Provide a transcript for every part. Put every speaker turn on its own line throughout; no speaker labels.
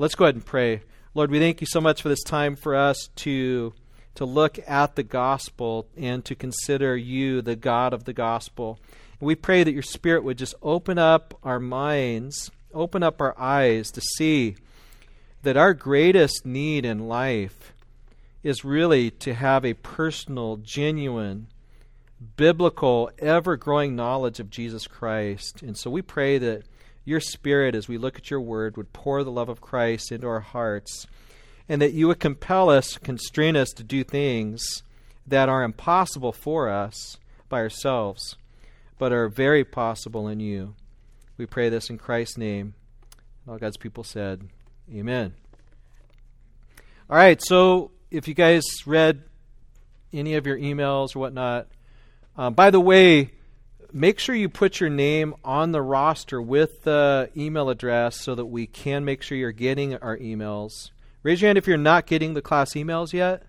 Let's go ahead and pray. Lord, we thank you so much for this time for us to to look at the gospel and to consider you the God of the gospel. And we pray that your spirit would just open up our minds, open up our eyes to see that our greatest need in life is really to have a personal, genuine, biblical, ever growing knowledge of Jesus Christ. And so we pray that your Spirit, as we look at your word, would pour the love of Christ into our hearts, and that you would compel us, constrain us to do things that are impossible for us by ourselves, but are very possible in you. We pray this in Christ's name. All God's people said, Amen. All right, so if you guys read any of your emails or whatnot, um, by the way, make sure you put your name on the roster with the email address so that we can make sure you're getting our emails. Raise your hand if you're not getting the class emails yet.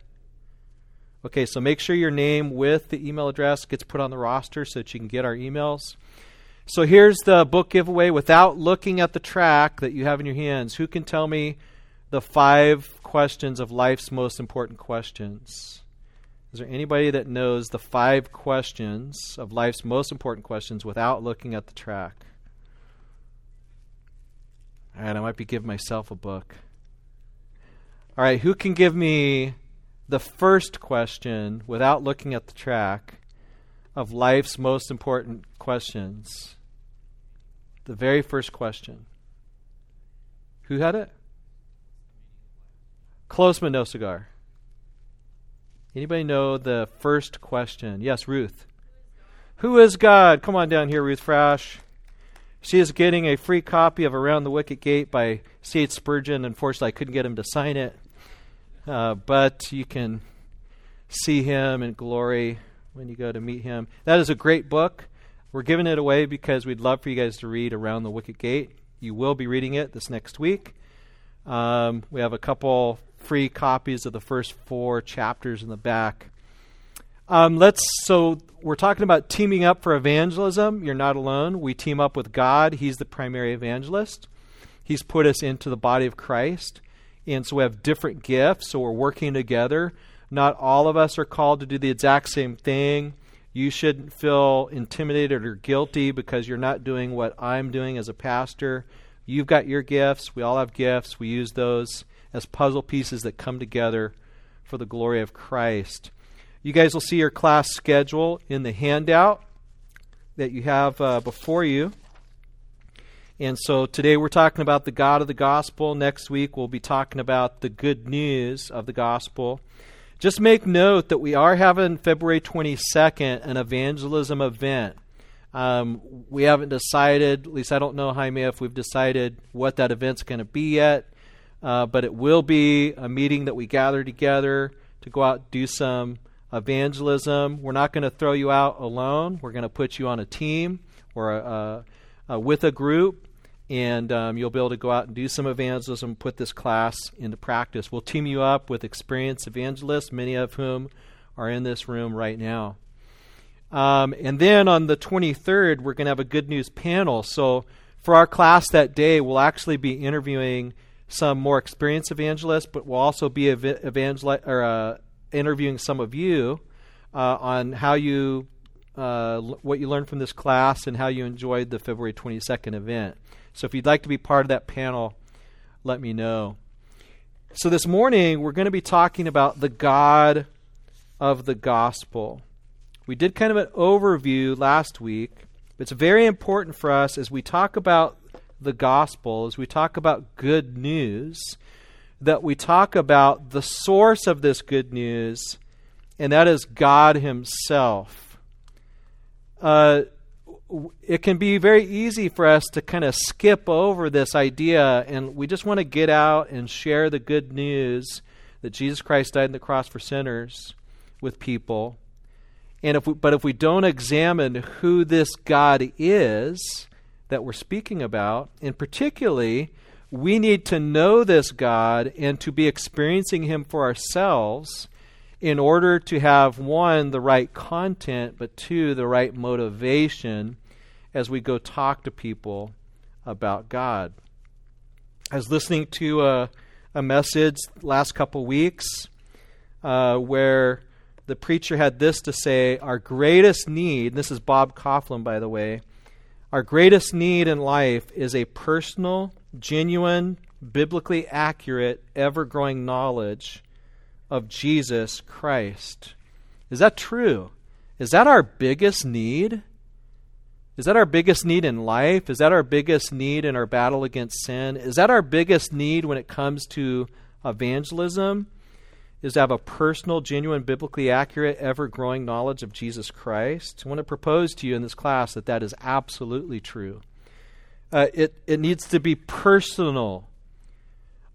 Okay, so make sure your name with the email address gets put on the roster so that you can get our emails. So here's the book giveaway without looking at the track that you have in your hands. Who can tell me the five questions of life's most important questions? Is there anybody that knows the five questions of life's most important questions without looking at the track? All right, I might be giving myself a book. All right, who can give me the first question without looking at the track of life's most important questions? The very first question. Who had it? Close but no cigar. Anybody know the first question? Yes, Ruth. Who is God? Come on down here, Ruth Frash. She is getting a free copy of Around the Wicket Gate by C.H. Spurgeon. Unfortunately, I couldn't get him to sign it. Uh, but you can see him in glory when you go to meet him. That is a great book. We're giving it away because we'd love for you guys to read Around the Wicket Gate. You will be reading it this next week. Um, we have a couple free copies of the first four chapters in the back. Um, let's so we're talking about teaming up for evangelism. You're not alone. We team up with God. He's the primary evangelist. He's put us into the body of Christ, and so we have different gifts. So we're working together. Not all of us are called to do the exact same thing. You shouldn't feel intimidated or guilty because you're not doing what I'm doing as a pastor. You've got your gifts. We all have gifts. We use those as puzzle pieces that come together for the glory of Christ. You guys will see your class schedule in the handout that you have uh, before you. And so today we're talking about the God of the gospel. Next week we'll be talking about the good news of the gospel. Just make note that we are having February 22nd an evangelism event. Um, we haven't decided, at least I don't know, Jaime, if we've decided what that event's going to be yet. Uh, but it will be a meeting that we gather together to go out do some evangelism. We're not going to throw you out alone. We're going to put you on a team or a, a, a, with a group, and um, you'll be able to go out and do some evangelism, put this class into practice. We'll team you up with experienced evangelists, many of whom are in this room right now. Um, and then on the 23rd, we're going to have a good news panel. So for our class that day, we'll actually be interviewing some more experienced evangelists, but we'll also be ev- evangel- or, uh, interviewing some of you uh, on how you uh, l- what you learned from this class and how you enjoyed the February 22nd event. So if you'd like to be part of that panel, let me know. So this morning we're going to be talking about the God of the gospel. We did kind of an overview last week. It's very important for us as we talk about the gospel, as we talk about good news, that we talk about the source of this good news, and that is God Himself. Uh, it can be very easy for us to kind of skip over this idea, and we just want to get out and share the good news that Jesus Christ died on the cross for sinners with people. And if we, but if we don't examine who this God is, that we're speaking about. And particularly, we need to know this God and to be experiencing Him for ourselves in order to have, one, the right content, but two, the right motivation as we go talk to people about God. I was listening to a, a message last couple weeks uh, where the preacher had this to say Our greatest need, this is Bob Kauflin, by the way, our greatest need in life is a personal, genuine, biblically accurate, ever growing knowledge of Jesus Christ. Is that true? Is that our biggest need? Is that our biggest need in life? Is that our biggest need in our battle against sin? Is that our biggest need when it comes to evangelism? Is to have a personal, genuine, biblically accurate, ever growing knowledge of Jesus Christ? I want to propose to you in this class that that is absolutely true. Uh, it, it needs to be personal.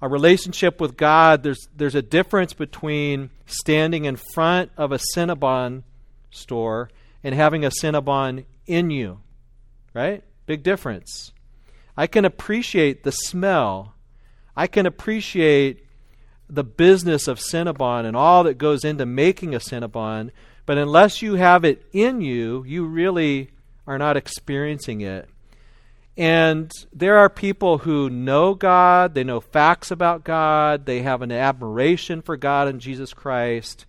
A relationship with God, there's, there's a difference between standing in front of a Cinnabon store and having a Cinnabon in you right? Big difference. I can appreciate the smell. I can appreciate the business of Cinnabon and all that goes into making a Cinnabon, but unless you have it in you, you really are not experiencing it. And there are people who know God, they know facts about God, they have an admiration for God and Jesus Christ,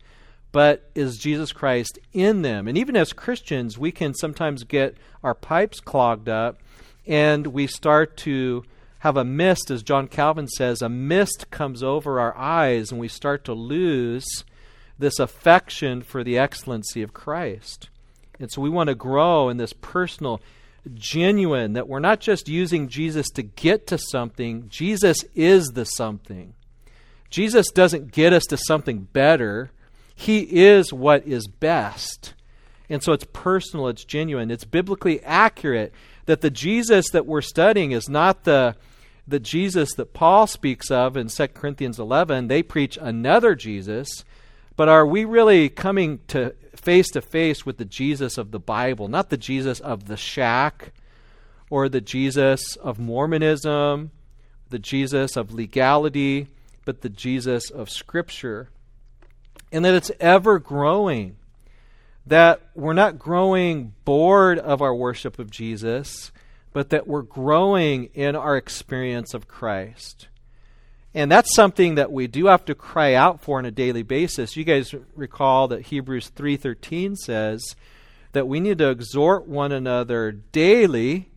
but is Jesus Christ in them? And even as Christians, we can sometimes get our pipes clogged up and we start to have a mist, as John Calvin says, a mist comes over our eyes and we start to lose this affection for the excellency of Christ. And so we want to grow in this personal, genuine, that we're not just using Jesus to get to something, Jesus is the something. Jesus doesn't get us to something better. He is what is best. And so it's personal, it's genuine, it's biblically accurate that the Jesus that we're studying is not the the Jesus that Paul speaks of in 2 Corinthians 11. They preach another Jesus, but are we really coming to face to face with the Jesus of the Bible, not the Jesus of the shack or the Jesus of Mormonism, the Jesus of legality, but the Jesus of Scripture? and that it's ever growing. That we're not growing bored of our worship of Jesus, but that we're growing in our experience of Christ. And that's something that we do have to cry out for on a daily basis. You guys recall that Hebrews 3:13 says that we need to exhort one another daily.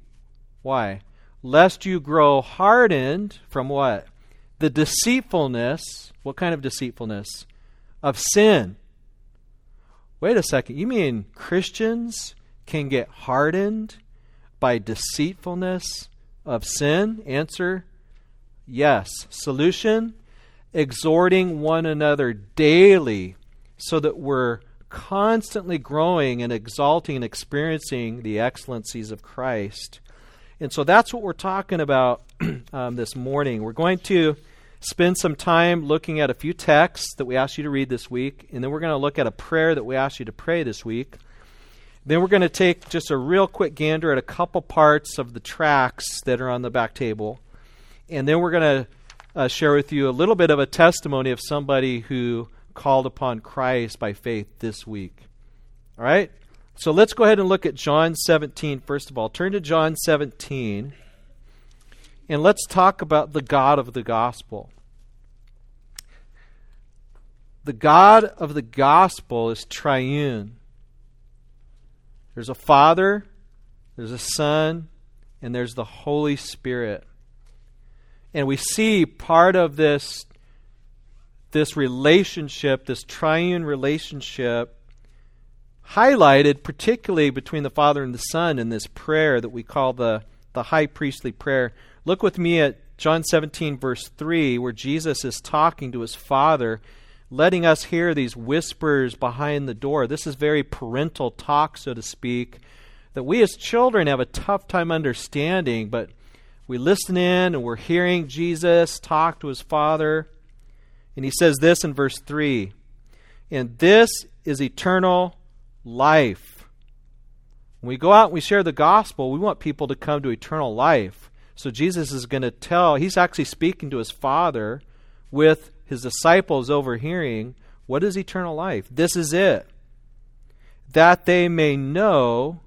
Why? Lest you grow hardened from what? The deceitfulness. What kind of deceitfulness? of sin. Wait a second. You mean Christians can get hardened by deceitfulness of sin? Answer yes. Solution exhorting one another daily so that we're constantly growing and exalting and experiencing the excellencies of Christ. And so that's what we're talking about um, this morning. We're going to spend some time looking at a few texts that we asked you to read this week, and then we're going to look at a prayer that we asked you to pray this week. Then we're going to take just a real quick gander at a couple parts of the tracks that are on the back table. And then we're going to uh, share with you a little bit of a testimony of somebody who called upon Christ by faith this week. All right? So let's go ahead and look at John 17 first of all. Turn to John 17. And let's talk about the God of the gospel. The God of the gospel is triune. There's a Father, there's a Son, and there's the Holy Spirit. And we see part of this, this relationship, this triune relationship, highlighted particularly between the Father and the Son in this prayer that we call the, the high priestly prayer. Look with me at John 17, verse 3, where Jesus is talking to his Father, letting us hear these whispers behind the door. This is very parental talk, so to speak, that we as children have a tough time understanding, but we listen in and we're hearing Jesus talk to his Father. And he says this in verse 3 And this is eternal life. When we go out and we share the gospel, we want people to come to eternal life. So Jesus is going to tell, he's actually speaking to his Father with his disciples overhearing, what is eternal life? This is it. That they may know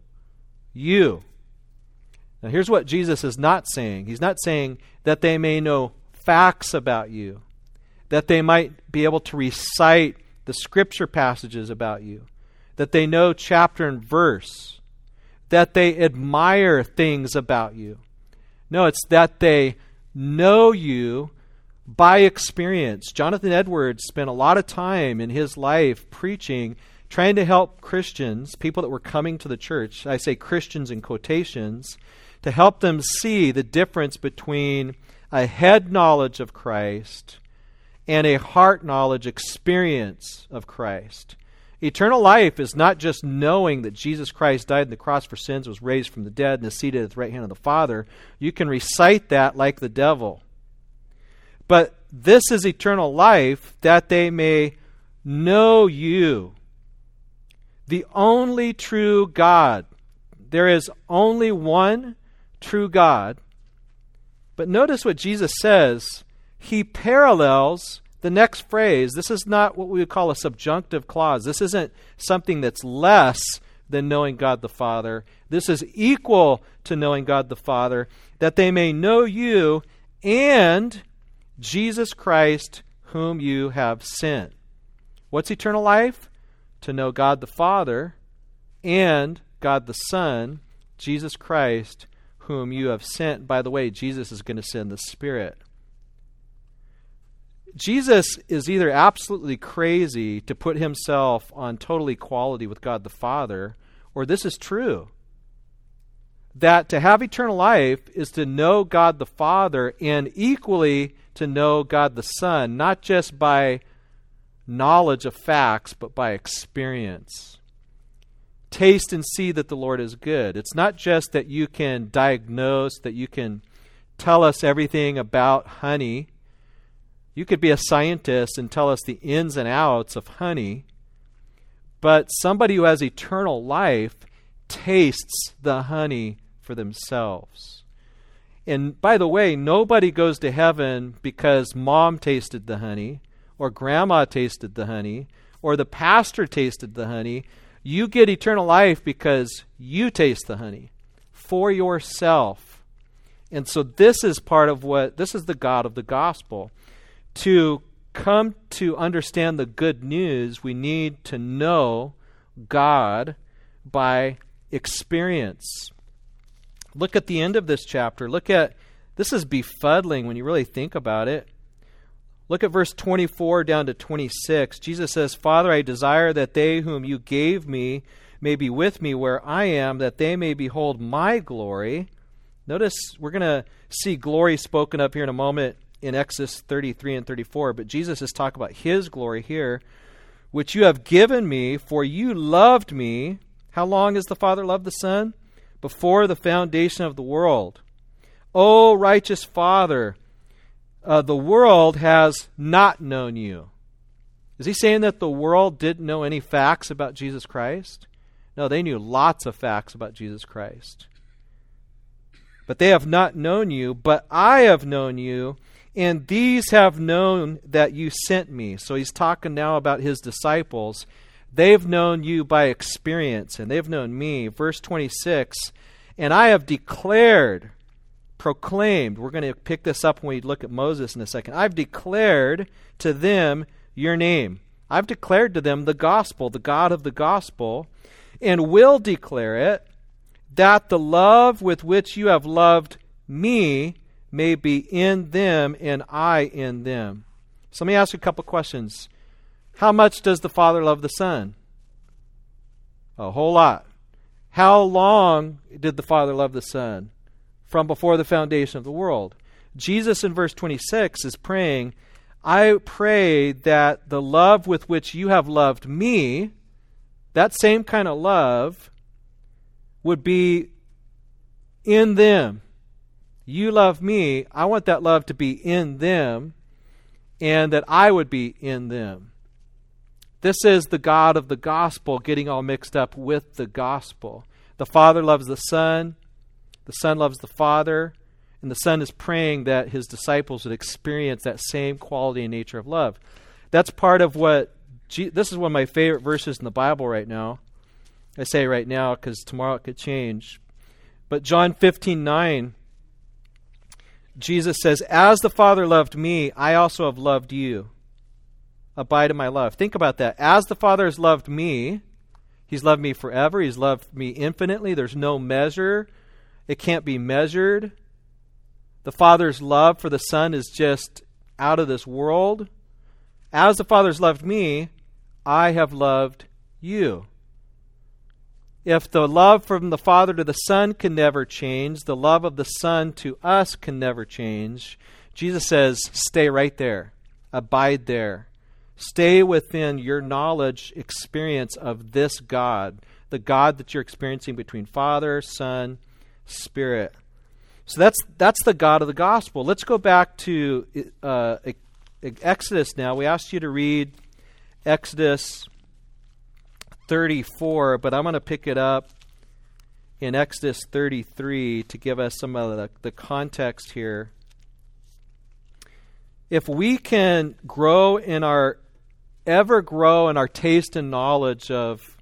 you. Now, here's what Jesus is not saying. He's not saying that they may know facts about you, that they might be able to recite the scripture passages about you, that they know chapter and verse, that they admire things about you. No, it's that they know you by experience. Jonathan Edwards spent a lot of time in his life preaching, trying to help Christians, people that were coming to the church, I say Christians in quotations, to help them see the difference between a head knowledge of Christ and a heart knowledge experience of Christ. Eternal life is not just knowing that Jesus Christ died on the cross for sins, was raised from the dead, and is seated at the right hand of the Father. You can recite that like the devil. But this is eternal life, that they may know you, the only true God. There is only one true God. But notice what Jesus says. He parallels the next phrase. This is not what we would call a subjunctive clause. This isn't something that's less than knowing God the Father. This is equal to knowing God the Father, that they may know you and Jesus Christ, whom you have sent. What's eternal life? To know God the Father and God the Son, Jesus Christ, whom you have sent. By the way, Jesus is going to send the Spirit. Jesus is either absolutely crazy to put himself on total equality with God the Father, or this is true. That to have eternal life is to know God the Father and equally to know God the Son, not just by knowledge of facts, but by experience taste and see that the Lord is good. It's not just that you can diagnose, that you can tell us everything about honey. You could be a scientist and tell us the ins and outs of honey. But somebody who has eternal life tastes the honey for themselves. And by the way, nobody goes to heaven because mom tasted the honey, or grandma tasted the honey, or the pastor tasted the honey. You get eternal life because you taste the honey for yourself. And so this is part of what this is the God of the gospel. To come to understand the good news, we need to know God by experience. Look at the end of this chapter. Look at this is befuddling when you really think about it. Look at verse 24 down to 26. Jesus says, Father, I desire that they whom you gave me may be with me where I am, that they may behold my glory. Notice we're going to see glory spoken up here in a moment in Exodus 33 and 34, but Jesus is talking about his glory here, which you have given me, for you loved me. How long has the Father loved the Son? Before the foundation of the world. O righteous Father, uh, the world has not known you. Is he saying that the world didn't know any facts about Jesus Christ? No, they knew lots of facts about Jesus Christ. But they have not known you, but I have known you, and these have known that you sent me. So he's talking now about his disciples. They've known you by experience, and they've known me. Verse 26 And I have declared proclaimed. We're going to pick this up when we look at Moses in a second. I've declared to them your name. I've declared to them the gospel, the God of the gospel, and will declare it that the love with which you have loved me may be in them and I in them. So let me ask you a couple questions. How much does the Father love the Son? A whole lot. How long did the Father love the Son? from before the foundation of the world. Jesus in verse 26 is praying, I pray that the love with which you have loved me, that same kind of love, would be in them. You love me. I want that love to be in them and that I would be in them. This is the God of the gospel getting all mixed up with the gospel. The Father loves the Son. The Son loves the Father, and the Son is praying that his disciples would experience that same quality and nature of love. That's part of what. this is one of my favorite verses in the Bible right now. I say right now because tomorrow it could change. But John 15 9, Jesus says, As the Father loved me, I also have loved you. Abide in my love. Think about that. As the Father has loved me, He's loved me forever. He's loved me infinitely. There's no measure, it can't be measured. The Father's love for the Son is just out of this world. As the Father's loved me, I have loved you. If the love from the Father to the Son can never change, the love of the Son to us can never change. Jesus says, stay right there, abide there. Stay within your knowledge, experience of this God, the God that you're experiencing between Father, Son, Spirit. So that's that's the God of the gospel. Let's go back to uh, Exodus now. We asked you to read Exodus 34, but I'm going to pick it up in Exodus 33 to give us some of the, the context here. If we can grow in our, ever grow in our taste and knowledge of,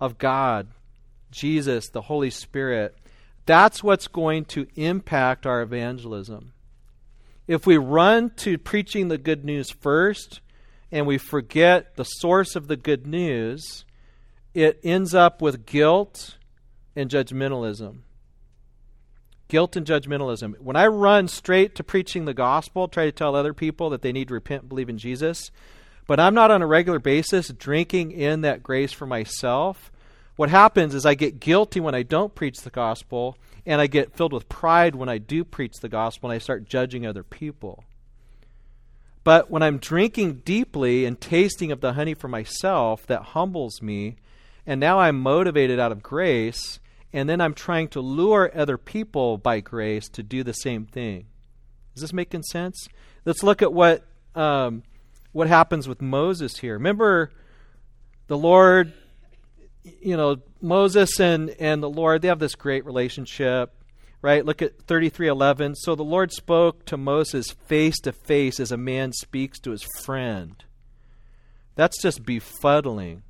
of God, Jesus, the Holy Spirit, that's what's going to impact our evangelism. If we run to preaching the good news first and we forget the source of the good news, it ends up with guilt and judgmentalism. Guilt and judgmentalism. When I run straight to preaching the gospel, try to tell other people that they need to repent and believe in Jesus, but I'm not on a regular basis drinking in that grace for myself, what happens is I get guilty when I don't preach the gospel, and I get filled with pride when I do preach the gospel and I start judging other people. But when I'm drinking deeply and tasting of the honey for myself, that humbles me and now I'm motivated out of grace, and then I'm trying to lure other people by grace to do the same thing. Is this making sense? Let's look at what um, what happens with Moses here. Remember, the Lord, you know, Moses and and the Lord, they have this great relationship, right? Look at thirty three eleven. So the Lord spoke to Moses face to face as a man speaks to his friend. That's just befuddling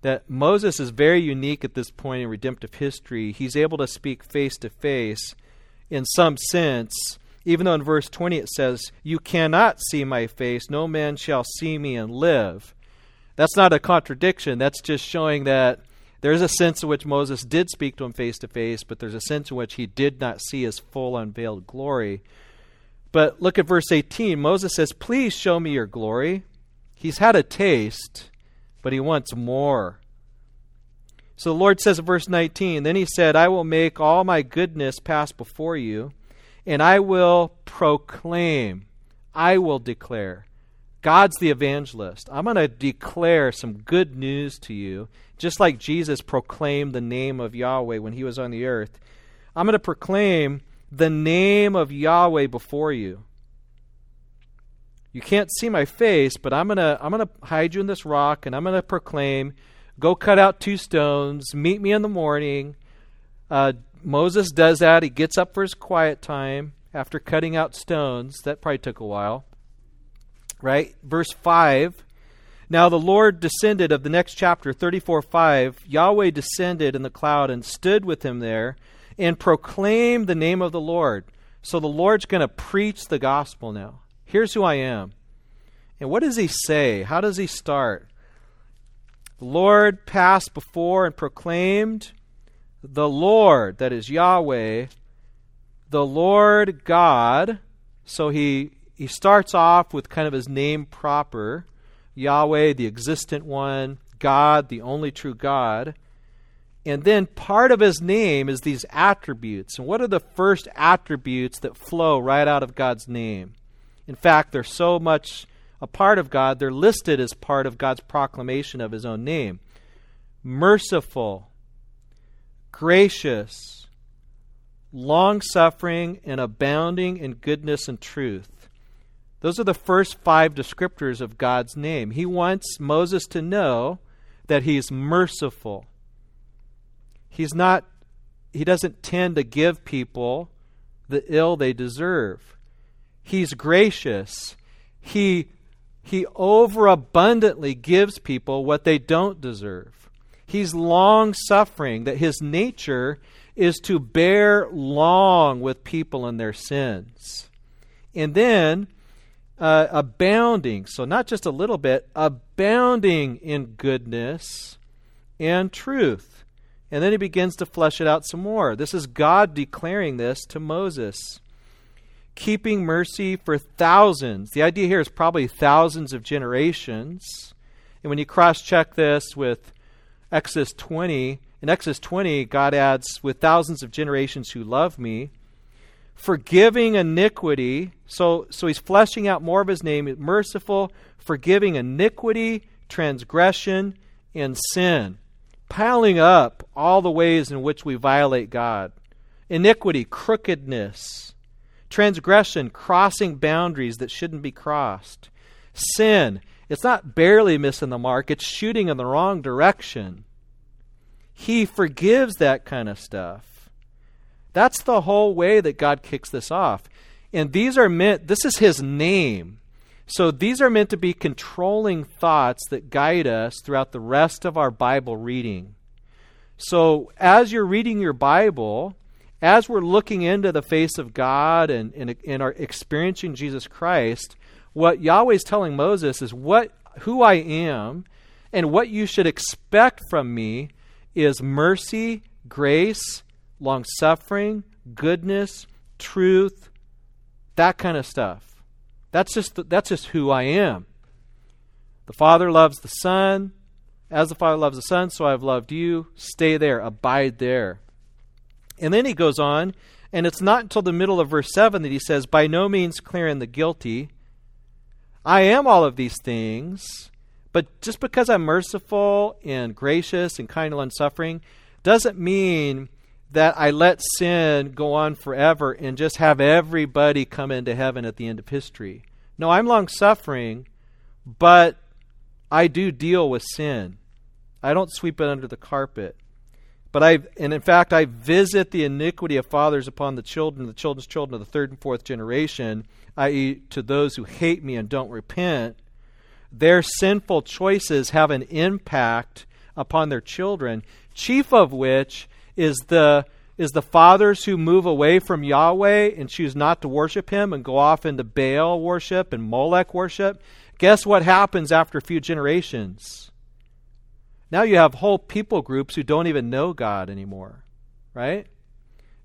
that Moses is very unique at this point in redemptive history. He's able to speak face to face in some sense, even though in verse 20 it says, You cannot see my face, no man shall see me and live. That's not a contradiction. That's just showing that there's a sense in which Moses did speak to him face to face, but there's a sense in which he did not see his full unveiled glory. But look at verse 18. Moses says, Please show me your glory. He's had a taste but he wants more. So the Lord says in verse 19, Then he said, I will make all my goodness pass before you, and I will proclaim, I will declare. God's the evangelist. I'm going to declare some good news to you, just like Jesus proclaimed the name of Yahweh when he was on the earth. I'm going to proclaim the name of Yahweh before you. You can't see my face, but I'm going to I'm going to hide you in this rock and I'm going to proclaim, go cut out two stones, meet me in the morning. Uh, Moses does that. He gets up for his quiet time after cutting out stones. That probably took a while. Right? Verse 5. Now the Lord descended of the next chapter, 34 5. Yahweh descended in the cloud and stood with him there and proclaimed the name of the Lord. So the Lord's going to preach the gospel now. Here's who I am. And what does he say? How does he start? The Lord passed before and proclaimed, The Lord, that is Yahweh, the Lord God. So he, he starts off with kind of his name proper Yahweh, the existent one, God, the only true God. And then part of his name is these attributes. And what are the first attributes that flow right out of God's name? In fact, they're so much a part of God, they're listed as part of God's proclamation of his own name. Merciful, gracious, long suffering, and abounding in goodness and truth. Those are the first five descriptors of God's name. He wants Moses to know that he's merciful. He's not he doesn't tend to give people the ill they deserve. He's gracious. He, he overabundantly gives people what they don't deserve. He's long suffering, that his nature is to bear long with people in their sins. And then uh, abounding, so not just a little bit, abounding in goodness and truth. And then he begins to flesh it out some more. This is God declaring this to Moses. Keeping mercy for thousands. The idea here is probably thousands of generations. And when you cross check this with Exodus 20, in Exodus 20, God adds, with thousands of generations who love me, forgiving iniquity. So, so he's fleshing out more of his name, merciful, forgiving iniquity, transgression, and sin. Piling up all the ways in which we violate God. Iniquity, crookedness. Transgression, crossing boundaries that shouldn't be crossed. Sin, it's not barely missing the mark, it's shooting in the wrong direction. He forgives that kind of stuff. That's the whole way that God kicks this off. And these are meant, this is His name. So these are meant to be controlling thoughts that guide us throughout the rest of our Bible reading. So as you're reading your Bible, as we're looking into the face of God and, and, and are experiencing Jesus Christ, what Yahweh is telling Moses is what who I am and what you should expect from me is mercy, grace, long suffering, goodness, truth, that kind of stuff. That's just the, that's just who I am. The Father loves the Son. As the Father loves the Son, so I have loved you. Stay there, abide there. And then he goes on, and it's not until the middle of verse 7 that he says, By no means clearing the guilty. I am all of these things, but just because I'm merciful and gracious and kind and suffering doesn't mean that I let sin go on forever and just have everybody come into heaven at the end of history. No, I'm long suffering, but I do deal with sin. I don't sweep it under the carpet. But I and in fact I visit the iniquity of fathers upon the children, the children's children of the third and fourth generation, i.e., to those who hate me and don't repent their sinful choices have an impact upon their children, chief of which is the is the fathers who move away from Yahweh and choose not to worship him and go off into Baal worship and Molech worship. Guess what happens after a few generations? Now you have whole people groups who don't even know God anymore, right?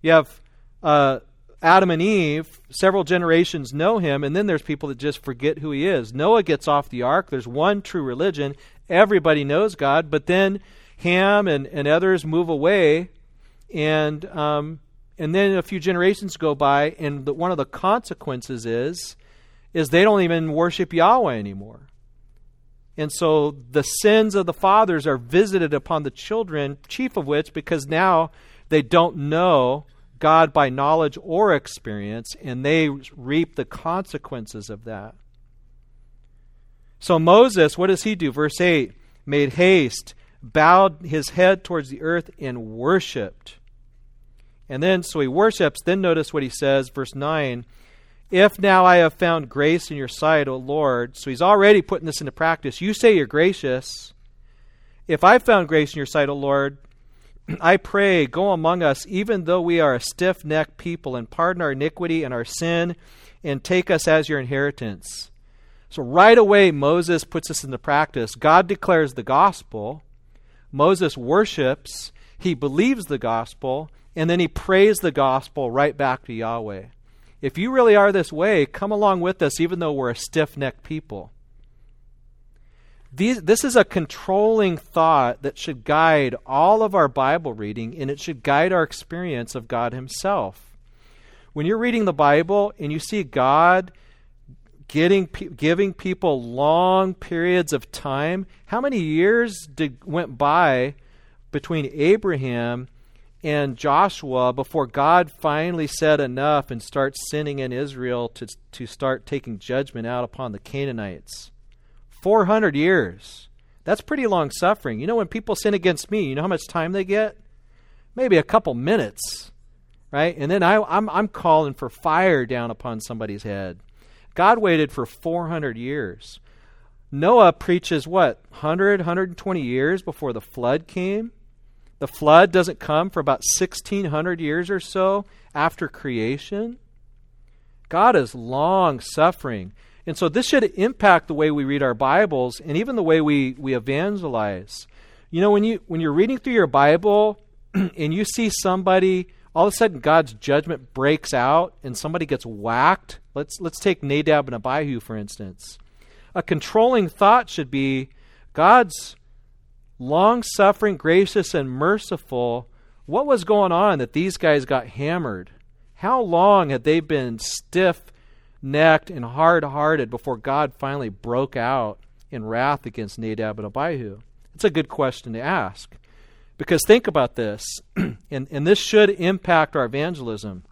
You have uh, Adam and Eve, several generations know him, and then there's people that just forget who he is. Noah gets off the ark. There's one true religion. Everybody knows God, but then Ham and, and others move away, and um, and then a few generations go by, and the, one of the consequences is is they don't even worship Yahweh anymore. And so the sins of the fathers are visited upon the children, chief of which because now they don't know God by knowledge or experience, and they reap the consequences of that. So Moses, what does he do? Verse 8 made haste, bowed his head towards the earth, and worshiped. And then, so he worships. Then notice what he says, verse 9 If now I have found grace in your sight, O Lord. So he's already putting this into practice. You say you're gracious. If I found grace in your sight, O Lord, I pray, go among us, even though we are a stiff necked people, and pardon our iniquity and our sin, and take us as your inheritance. So, right away, Moses puts this into practice. God declares the gospel. Moses worships. He believes the gospel. And then he prays the gospel right back to Yahweh. If you really are this way, come along with us, even though we're a stiff necked people. These, this is a controlling thought that should guide all of our Bible reading, and it should guide our experience of God Himself. When you're reading the Bible and you see God getting giving people long periods of time, how many years did, went by between Abraham and Joshua before God finally said enough and starts sending in Israel to, to start taking judgment out upon the Canaanites? 400 years. That's pretty long suffering. You know, when people sin against me, you know how much time they get? Maybe a couple minutes, right? And then I, I'm, I'm calling for fire down upon somebody's head. God waited for 400 years. Noah preaches what, 100, 120 years before the flood came? The flood doesn't come for about 1600 years or so after creation. God is long suffering. And so this should impact the way we read our Bibles and even the way we, we evangelize. You know, when you when you're reading through your Bible and you see somebody all of a sudden God's judgment breaks out and somebody gets whacked. Let's let's take Nadab and Abihu for instance. A controlling thought should be God's long suffering, gracious, and merciful. What was going on that these guys got hammered? How long had they been stiff necked and hard hearted before God finally broke out in wrath against Nadab and Abihu? It's a good question to ask. Because think about this, and, and this should impact our evangelism.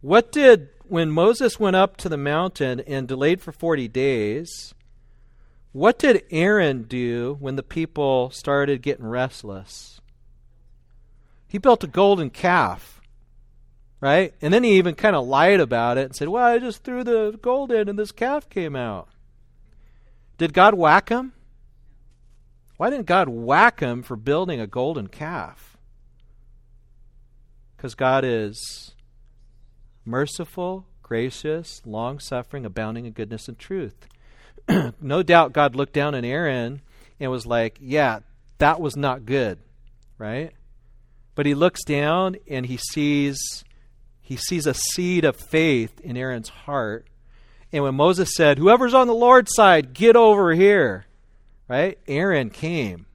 What did, when Moses went up to the mountain and delayed for 40 days, what did Aaron do when the people started getting restless? He built a golden calf, right? And then he even kind of lied about it and said, Well, I just threw the gold in and this calf came out. Did God whack him? Why didn't God whack him for building a golden calf? Because God is merciful, gracious, long suffering, abounding in goodness and truth. no doubt God looked down at Aaron and was like, Yeah, that was not good, right? But he looks down and he sees he sees a seed of faith in Aaron's heart. And when Moses said, Whoever's on the Lord's side, get over here, right? Aaron came.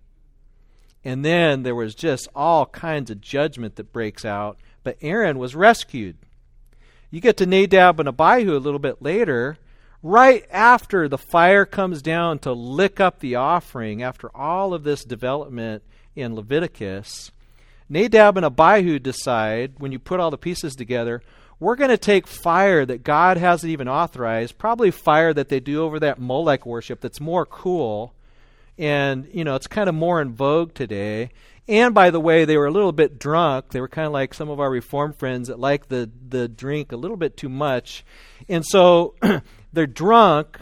And then there was just all kinds of judgment that breaks out. But Aaron was rescued. You get to Nadab and Abihu a little bit later, right after the fire comes down to lick up the offering, after all of this development in Leviticus, Nadab and Abihu decide, when you put all the pieces together, we're going to take fire that God hasn't even authorized, probably fire that they do over that Molech worship that's more cool, and, you know, it's kind of more in vogue today. And by the way, they were a little bit drunk. They were kind of like some of our reform friends that like the, the drink a little bit too much. And so they're drunk,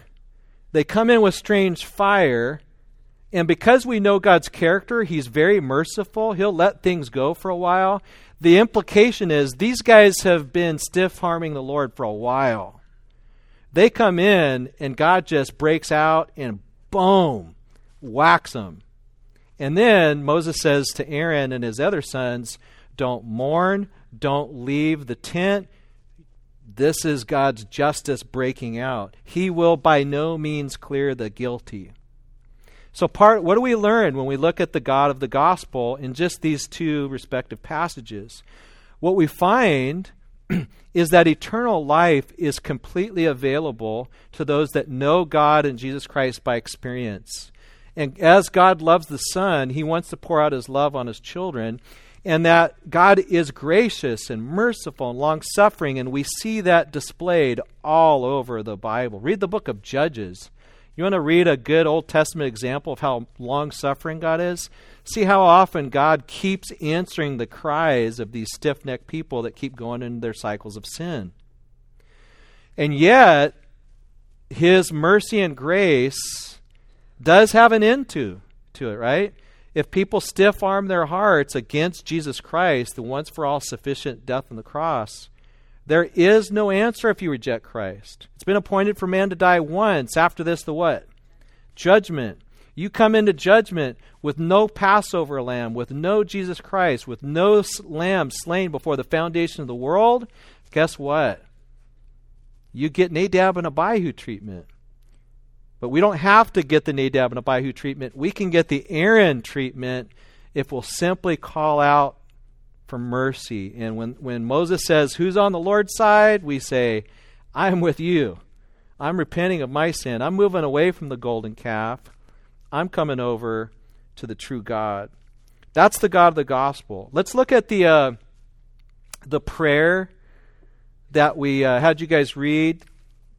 they come in with strange fire, and because we know God's character, He's very merciful, He'll let things go for a while. The implication is these guys have been stiff harming the Lord for a while. They come in, and God just breaks out, and boom, whacks them. And then Moses says to Aaron and his other sons, Don't mourn, don't leave the tent. This is God's justice breaking out. He will by no means clear the guilty. So part what do we learn when we look at the God of the gospel in just these two respective passages? What we find is that eternal life is completely available to those that know God and Jesus Christ by experience. And as God loves the Son, he wants to pour out his love on his children and that God is gracious and merciful and long suffering, and we see that displayed all over the Bible. Read the book of Judges. You want to read a good Old Testament example of how long suffering God is? See how often God keeps answering the cries of these stiff necked people that keep going into their cycles of sin. And yet, His mercy and grace does have an end to, to it, right? if people stiff arm their hearts against Jesus Christ, the once for all sufficient death on the cross, there is no answer if you reject Christ. It's been appointed for man to die once. After this, the what? Judgment. You come into judgment with no Passover lamb, with no Jesus Christ, with no lamb slain before the foundation of the world. Guess what? You get Nadab and Abihu treatment. But we don't have to get the Nadab and Abihu treatment. We can get the Aaron treatment if we'll simply call out for mercy. And when, when Moses says, Who's on the Lord's side? we say, I'm with you. I'm repenting of my sin. I'm moving away from the golden calf. I'm coming over to the true God. That's the God of the gospel. Let's look at the uh, the prayer that we uh, had you guys read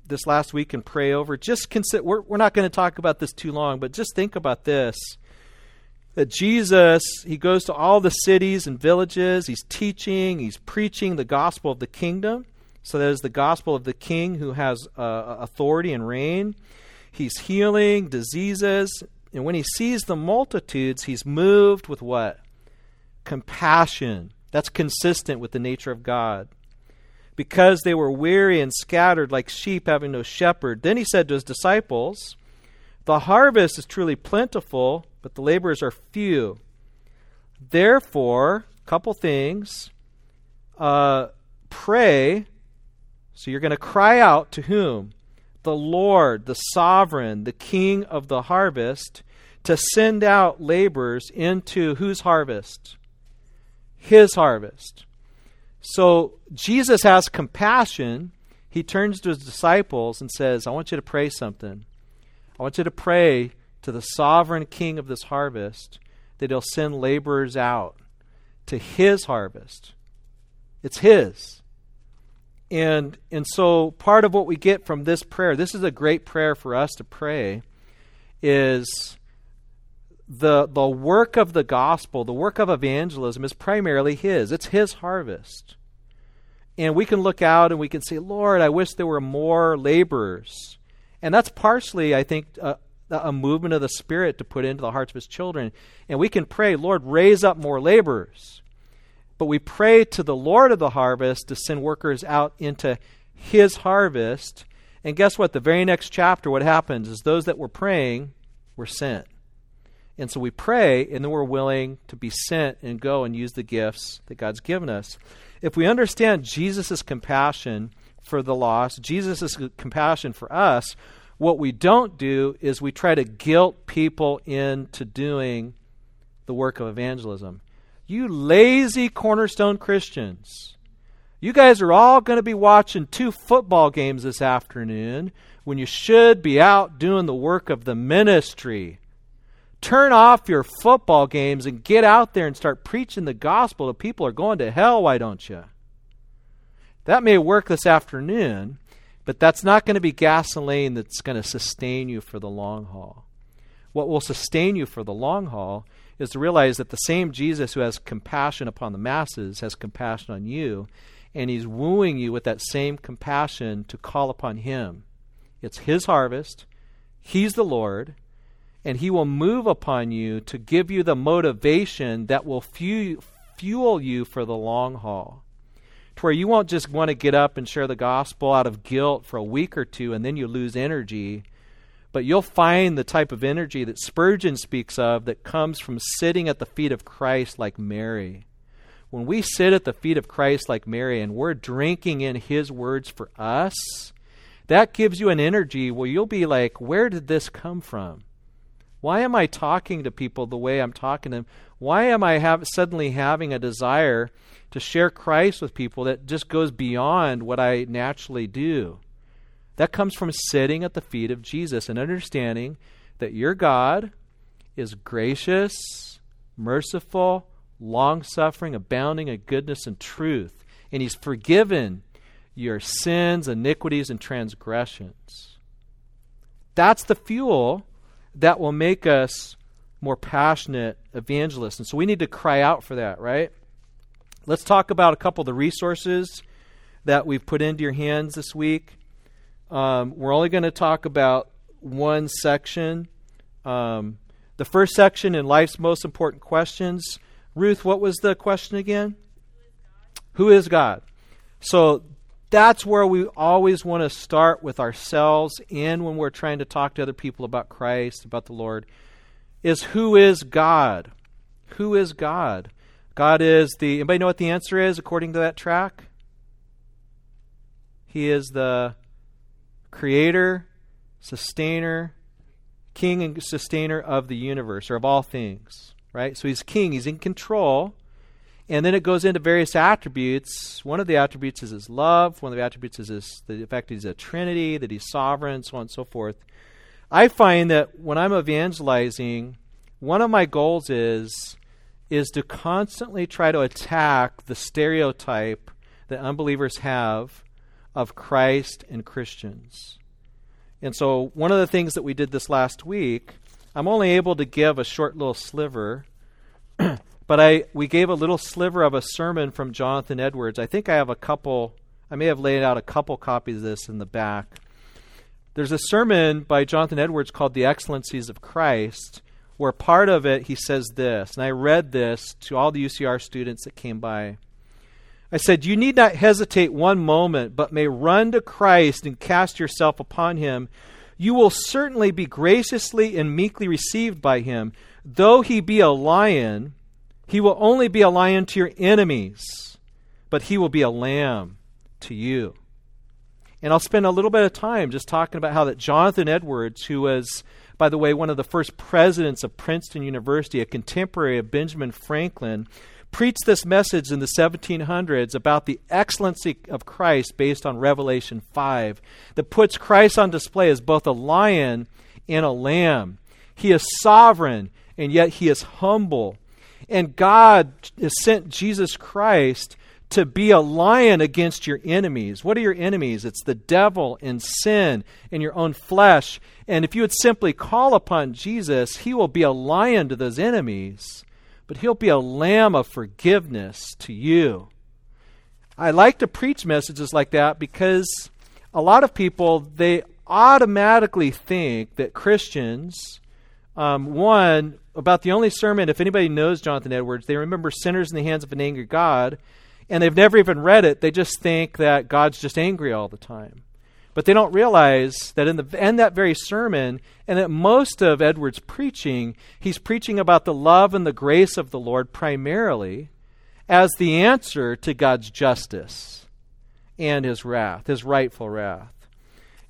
this last week and pray over. Just consider, we're, we're not going to talk about this too long, but just think about this. That Jesus, he goes to all the cities and villages, he's teaching, he's preaching the gospel of the kingdom. So that is the gospel of the king who has uh, authority and reign. He's healing diseases. And when he sees the multitudes, he's moved with what? compassion. That's consistent with the nature of God. Because they were weary and scattered like sheep having no shepherd. Then he said to his disciples, The harvest is truly plentiful, but the laborers are few. Therefore, a couple things. Uh, pray. So you're going to cry out to whom? The Lord, the sovereign, the king of the harvest, to send out laborers into whose harvest? His harvest. So Jesus has compassion. He turns to his disciples and says, I want you to pray something. I want you to pray to the sovereign king of this harvest that he'll send laborers out to his harvest. It's his. And and so part of what we get from this prayer, this is a great prayer for us to pray, is the the work of the gospel, the work of evangelism is primarily his. It's his harvest. And we can look out and we can say, Lord, I wish there were more laborers. And that's partially, I think, a movement of the Spirit to put into the hearts of his children. And we can pray, Lord, raise up more laborers. But we pray to the Lord of the harvest to send workers out into his harvest. And guess what? The very next chapter, what happens is those that were praying were sent. And so we pray, and then we're willing to be sent and go and use the gifts that God's given us. If we understand Jesus' compassion for the lost, Jesus' compassion for us, what we don't do is we try to guilt people into doing the work of evangelism. You lazy cornerstone Christians. You guys are all going to be watching two football games this afternoon when you should be out doing the work of the ministry. Turn off your football games and get out there and start preaching the gospel to people who are going to hell, why don't you? That may work this afternoon, but that's not going to be gasoline that's going to sustain you for the long haul. What will sustain you for the long haul is to realize that the same Jesus who has compassion upon the masses has compassion on you, and he's wooing you with that same compassion to call upon him. It's his harvest, he's the Lord, and he will move upon you to give you the motivation that will fuel you for the long haul. To where you won't just want to get up and share the gospel out of guilt for a week or two and then you lose energy, but you'll find the type of energy that Spurgeon speaks of that comes from sitting at the feet of Christ like Mary. When we sit at the feet of Christ like Mary and we're drinking in his words for us, that gives you an energy where you'll be like, where did this come from? Why am I talking to people the way I'm talking to them? Why am I have, suddenly having a desire to share Christ with people that just goes beyond what I naturally do? That comes from sitting at the feet of Jesus and understanding that your God is gracious, merciful, long suffering, abounding in goodness and truth, and He's forgiven your sins, iniquities, and transgressions. That's the fuel that will make us more passionate evangelists. And so we need to cry out for that, right? Let's talk about a couple of the resources that we've put into your hands this week. Um, we're only going to talk about one section. Um, the first section in Life's Most Important Questions. Ruth, what was the question again? Who is God? So that's where we always want to start with ourselves and when we're trying to talk to other people about Christ, about the Lord, is who is God? Who is God? God is the anybody know what the answer is according to that track? He is the creator, sustainer, king and sustainer of the universe or of all things, right? So he's king, he's in control. And then it goes into various attributes. One of the attributes is his love. One of the attributes is his, the fact that he's a Trinity, that he's sovereign, so on and so forth. I find that when I'm evangelizing, one of my goals is is to constantly try to attack the stereotype that unbelievers have of Christ and Christians. And so, one of the things that we did this last week, I'm only able to give a short little sliver But I we gave a little sliver of a sermon from Jonathan Edwards. I think I have a couple I may have laid out a couple copies of this in the back. There's a sermon by Jonathan Edwards called The Excellencies of Christ, where part of it he says this, and I read this to all the UCR students that came by. I said, You need not hesitate one moment, but may run to Christ and cast yourself upon him. You will certainly be graciously and meekly received by him. Though he be a lion, he will only be a lion to your enemies, but he will be a lamb to you. And I'll spend a little bit of time just talking about how that Jonathan Edwards, who was, by the way, one of the first presidents of Princeton University, a contemporary of Benjamin Franklin, preached this message in the 1700s about the excellency of Christ based on Revelation 5 that puts Christ on display as both a lion and a lamb. He is sovereign, and yet he is humble. And God has sent Jesus Christ to be a lion against your enemies. What are your enemies? It's the devil and sin and your own flesh. And if you would simply call upon Jesus, he will be a lion to those enemies, but he'll be a lamb of forgiveness to you. I like to preach messages like that because a lot of people, they automatically think that Christians, um, one, about the only sermon, if anybody knows Jonathan Edwards, they remember sinners in the hands of an angry God and they've never even read it. They just think that God's just angry all the time. But they don't realize that in the end that very sermon, and that most of Edward's preaching, he's preaching about the love and the grace of the Lord primarily as the answer to God's justice and his wrath, his rightful wrath.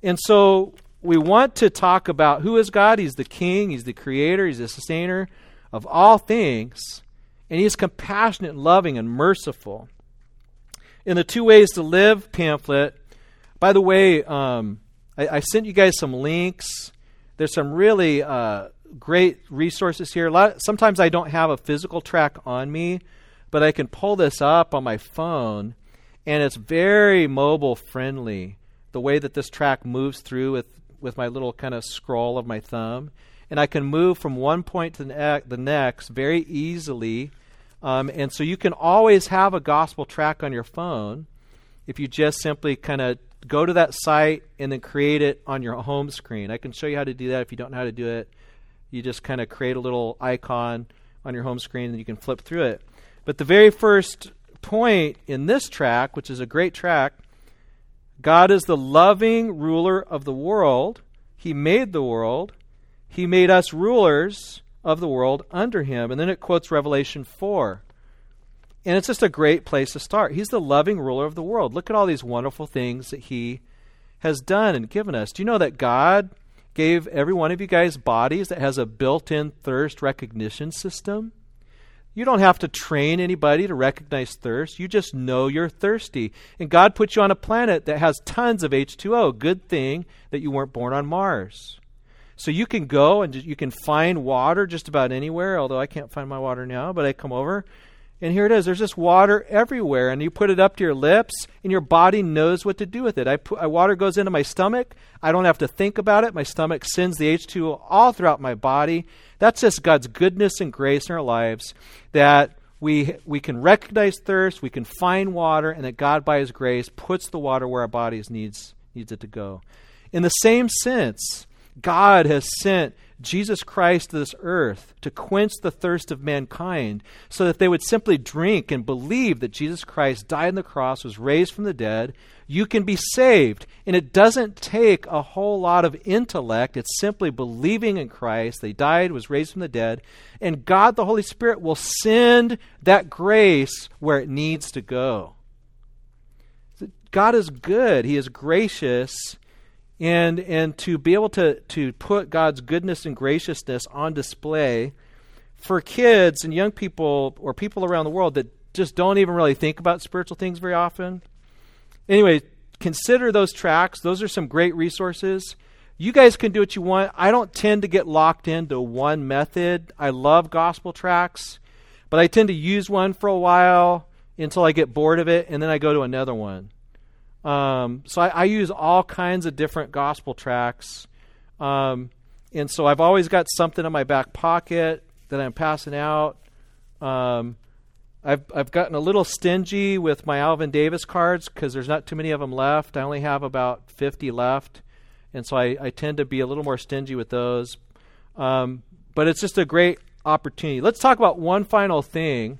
And so we want to talk about who is God. He's the king, he's the creator, he's the sustainer of all things, and he's compassionate, loving, and merciful in the Two Ways to Live pamphlet. By the way, um, I, I, sent you guys some links. There's some really uh, great resources here. Lot, sometimes I don't have a physical track on me, but I can pull this up on my phone, and it's very mobile friendly. The way that this track moves through with, with my little kind of scroll of my thumb. And I can move from one point to the next very easily um, and so you can always have a gospel track on your phone if you just simply kind of go to that site and then create it on your home screen. I can show you how to do that if you don't know how to do it. You just kind of create a little icon on your home screen and you can flip through it. But the very first point in this track, which is a great track, God is the loving ruler of the world. He made the world. He made us rulers of the world under him. And then it quotes Revelation 4. And it's just a great place to start. He's the loving ruler of the world. Look at all these wonderful things that he has done and given us. Do you know that God gave every one of you guys bodies that has a built in thirst recognition system? You don't have to train anybody to recognize thirst. You just know you're thirsty. And God put you on a planet that has tons of H2O. Good thing that you weren't born on Mars. So you can go and you can find water just about anywhere, although I can't find my water now, but I come over and here it is. There's just water everywhere, and you put it up to your lips, and your body knows what to do with it. I put, water goes into my stomach. I don't have to think about it. My stomach sends the H2O all throughout my body. That's just God's goodness and grace in our lives that we, we can recognize thirst, we can find water, and that God, by His grace, puts the water where our bodies needs, needs it to go. In the same sense, God has sent Jesus Christ to this earth to quench the thirst of mankind so that they would simply drink and believe that Jesus Christ died on the cross, was raised from the dead. You can be saved. And it doesn't take a whole lot of intellect. It's simply believing in Christ. They died, was raised from the dead. And God, the Holy Spirit, will send that grace where it needs to go. God is good, He is gracious and and to be able to to put God's goodness and graciousness on display for kids and young people or people around the world that just don't even really think about spiritual things very often. Anyway, consider those tracks. Those are some great resources. You guys can do what you want. I don't tend to get locked into one method. I love gospel tracks, but I tend to use one for a while until I get bored of it, and then I go to another one. Um, so I, I, use all kinds of different gospel tracks. Um, and so I've always got something in my back pocket that I'm passing out. Um, I've, I've gotten a little stingy with my Alvin Davis cards because there's not too many of them left. I only have about 50 left. And so I, I tend to be a little more stingy with those. Um, but it's just a great opportunity. Let's talk about one final thing.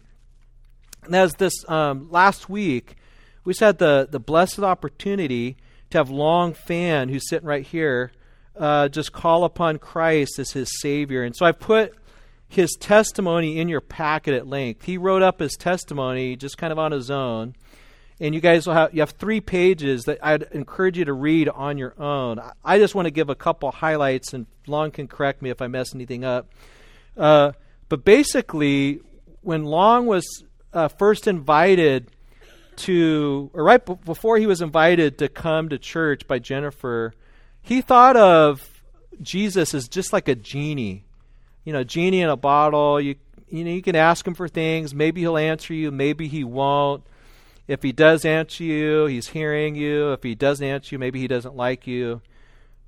And as this um, last week, we just had the, the blessed opportunity to have Long Fan, who's sitting right here, uh, just call upon Christ as his Savior. And so I put his testimony in your packet at length. He wrote up his testimony just kind of on his own. And you guys will have you have three pages that I'd encourage you to read on your own. I just want to give a couple highlights, and Long can correct me if I mess anything up. Uh, but basically, when Long was uh, first invited to, or right b- before he was invited to come to church by Jennifer, he thought of Jesus as just like a genie. You know, genie in a bottle. You you know, you can ask him for things. Maybe he'll answer you. Maybe he won't. If he does answer you, he's hearing you. If he doesn't answer you, maybe he doesn't like you.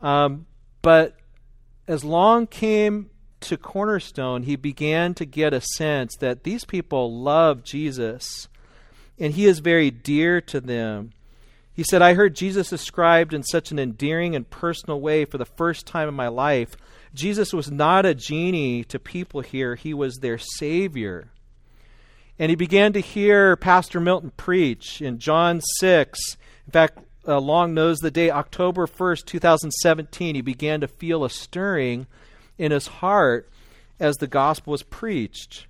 Um, but as Long came to Cornerstone, he began to get a sense that these people love Jesus and he is very dear to them. He said, I heard Jesus described in such an endearing and personal way for the first time in my life. Jesus was not a genie to people here, he was their Savior. And he began to hear Pastor Milton preach in John 6. In fact, uh, Long knows the day, October 1st, 2017, he began to feel a stirring in his heart as the gospel was preached.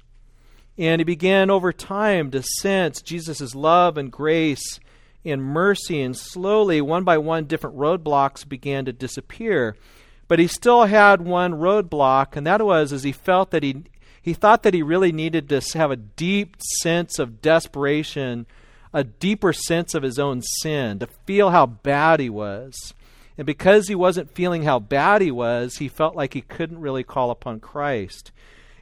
And he began over time to sense Jesus' love and grace and mercy, and slowly, one by one, different roadblocks began to disappear. But he still had one roadblock, and that was as he felt that he he thought that he really needed to have a deep sense of desperation, a deeper sense of his own sin, to feel how bad he was. And because he wasn't feeling how bad he was, he felt like he couldn't really call upon Christ.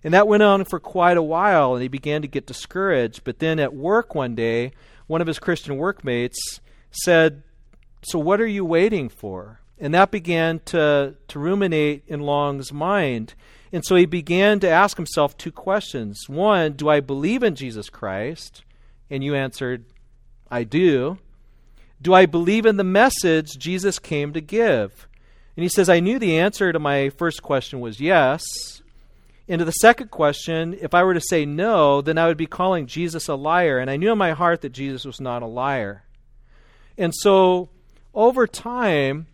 And that went on for quite a while, and he began to get discouraged. But then at work one day, one of his Christian workmates said, So what are you waiting for? And that began to, to ruminate in Long's mind. And so he began to ask himself two questions. One, do I believe in Jesus Christ? And you answered, I do. Do I believe in the message Jesus came to give? And he says, I knew the answer to my first question was yes. And to the second question, if I were to say no, then I would be calling Jesus a liar. And I knew in my heart that Jesus was not a liar. And so over time,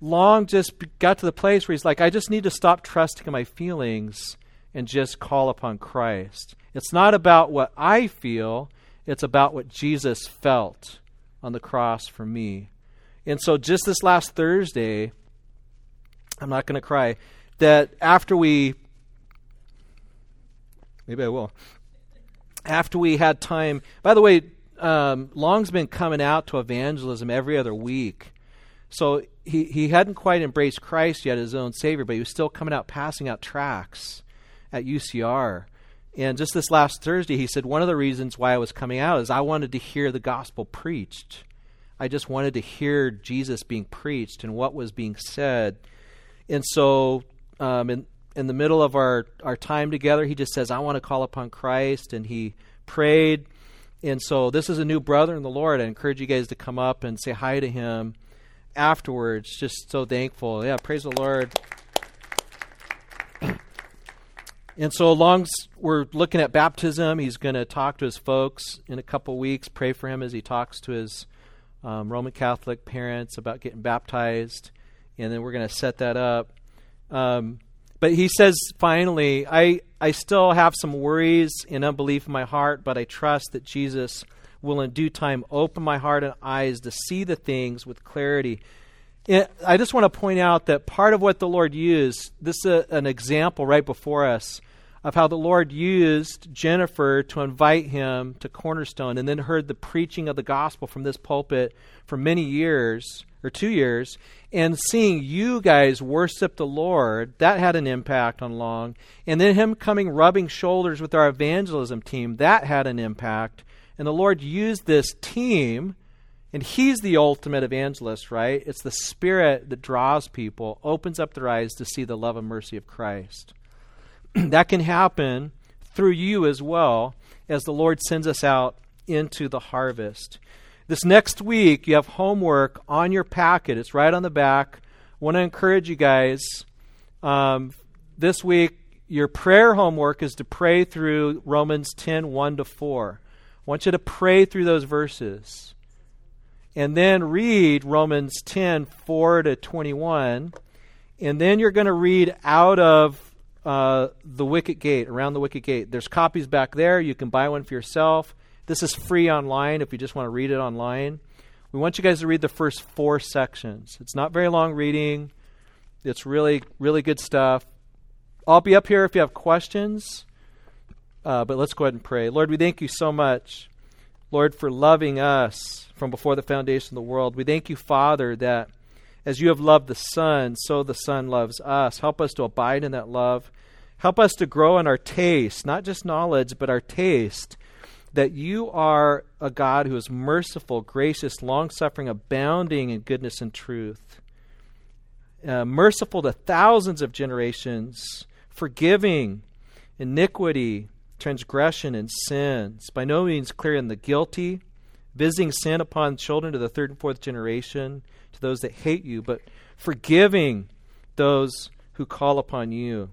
Long just got to the place where he's like, I just need to stop trusting in my feelings and just call upon Christ. It's not about what I feel, it's about what Jesus felt on the cross for me. And so just this last Thursday, I'm not going to cry, that after we Maybe I will. After we had time, by the way, um, Long's been coming out to evangelism every other week. So he, he hadn't quite embraced Christ yet as his own Savior, but he was still coming out passing out tracts at UCR. And just this last Thursday, he said, One of the reasons why I was coming out is I wanted to hear the gospel preached. I just wanted to hear Jesus being preached and what was being said. And so, um, in, in the middle of our, our time together, he just says, I want to call upon Christ. And he prayed. And so this is a new brother in the Lord. I encourage you guys to come up and say hi to him afterwards. Just so thankful. Yeah, praise the Lord. and so, long we're looking at baptism, he's going to talk to his folks in a couple weeks. Pray for him as he talks to his um, Roman Catholic parents about getting baptized. And then we're going to set that up. Um, but he says finally, I, I still have some worries and unbelief in my heart, but I trust that Jesus will in due time open my heart and eyes to see the things with clarity. I just want to point out that part of what the Lord used, this is an example right before us of how the Lord used Jennifer to invite him to Cornerstone and then heard the preaching of the gospel from this pulpit for many years or two years, and seeing you guys worship the Lord, that had an impact on Long. And then him coming rubbing shoulders with our evangelism team, that had an impact. And the Lord used this team, and He's the ultimate evangelist, right? It's the Spirit that draws people, opens up their eyes to see the love and mercy of Christ. that can happen through you as well as the Lord sends us out into the harvest. This next week, you have homework on your packet. It's right on the back. I want to encourage you guys. Um, this week, your prayer homework is to pray through Romans 10 1 to 4. I want you to pray through those verses. And then read Romans 10 4 to 21. And then you're going to read out of uh, the Wicket Gate, around the Wicket Gate. There's copies back there. You can buy one for yourself. This is free online if you just want to read it online. We want you guys to read the first four sections. It's not very long reading. It's really, really good stuff. I'll be up here if you have questions. Uh, but let's go ahead and pray. Lord, we thank you so much, Lord, for loving us from before the foundation of the world. We thank you, Father, that as you have loved the Son, so the Son loves us. Help us to abide in that love. Help us to grow in our taste, not just knowledge, but our taste, that you are a God who is merciful, gracious, long suffering, abounding in goodness and truth, uh, merciful to thousands of generations, forgiving iniquity, transgression, and sins, by no means clearing the guilty, visiting sin upon children to the third and fourth generation to those that hate you, but forgiving those who call upon you.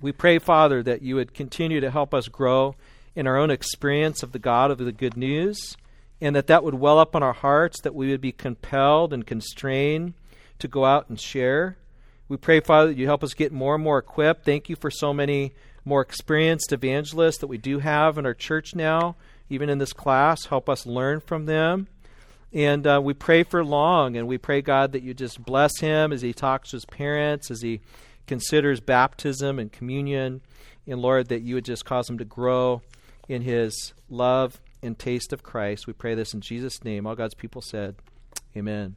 We pray, Father, that you would continue to help us grow in our own experience of the God of the good news, and that that would well up in our hearts, that we would be compelled and constrained to go out and share. We pray, Father, that you help us get more and more equipped. Thank you for so many more experienced evangelists that we do have in our church now, even in this class. Help us learn from them. And uh, we pray for Long, and we pray, God, that you just bless him as he talks to his parents, as he considers baptism and communion. And Lord, that you would just cause him to grow in his love and taste of Christ. We pray this in Jesus' name. All God's people said, Amen.